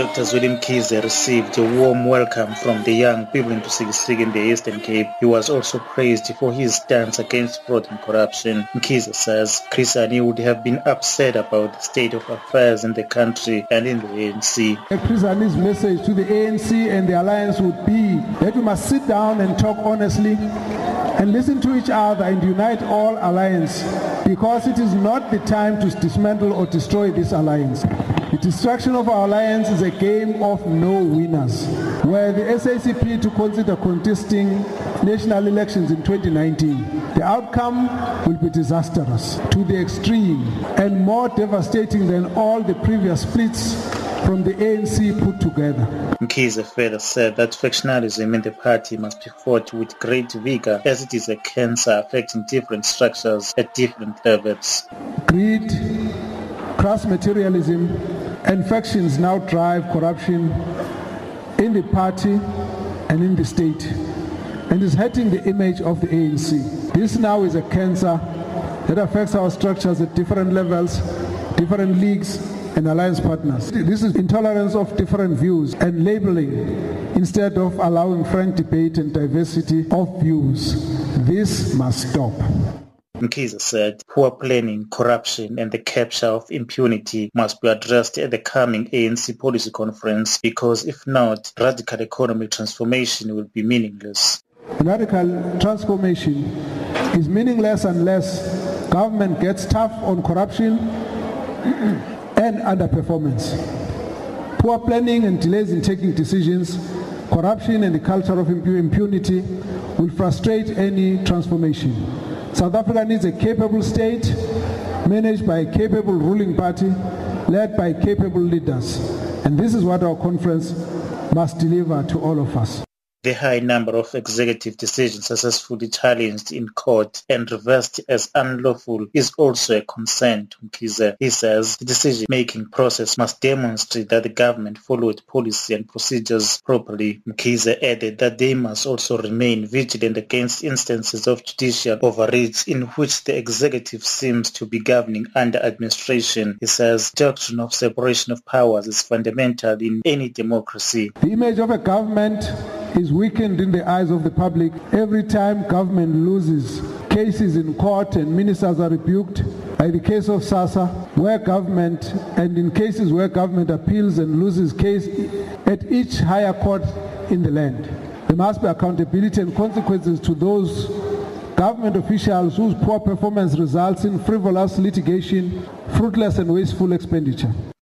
Dr. Zweli Mkhize received a warm welcome from the young people in Lusikisiki in the Eastern Cape. He was also praised for his stance against fraud and corruption. Mkhize says Chris Hani would have been upset about the state of affairs in the country and in the ANC. Chris Hani's message to the ANC and the alliance would be that we must sit down and talk honestly and listen to each other and unite all alliance because it is not the time to dismantle or destroy this alliance. The destruction of our alliance is a game of no winners. Were the SACP to consider contesting national elections in 2019, the outcome will be disastrous to the extreme and more devastating than all the previous splits from the ANC put together. Mkhize further said that factionalism in the party must be fought with great vigor as it is a cancer affecting different structures at different levels. Greed, crass materialism, and factions now drive corruption in the party and in the state and is hurting the image of the ANC. This now is a cancer that affects our structures at different levels, different leagues, and alliance partners. This is intolerance of different views and labeling instead of allowing frank debate and diversity of views. This must stop. Mkhize said poor planning, corruption and the capture of impunity must be addressed at the coming ANC policy conference because if not, radical economic transformation will be meaningless. Radical transformation is meaningless unless government gets tough on corruption and underperformance. Poor planning and delays in taking decisions, corruption and the culture of impunity will frustrate any transformation. South Africa needs a capable state managed by a capable ruling party led by capable leaders. And this is what our conference must deliver to all of us. The high number of executive decisions successfully challenged in court and reversed as unlawful is also a concern to Mkhize. He says the decision-making process must demonstrate that the government followed policy and procedures properly. Mkhize added that they must also remain vigilant against instances of judicial overreach in which the executive seems to be governing under administration. He says doctrine of separation of powers is fundamental in any democracy. The image of a government is weakened in the eyes of the public every time government loses cases in court and ministers are rebuked by the case of SASSA where government and in cases where government appeals and loses case at each higher court in the land. There must be accountability and consequences to those government officials whose poor performance results in frivolous litigation, fruitless and wasteful expenditure.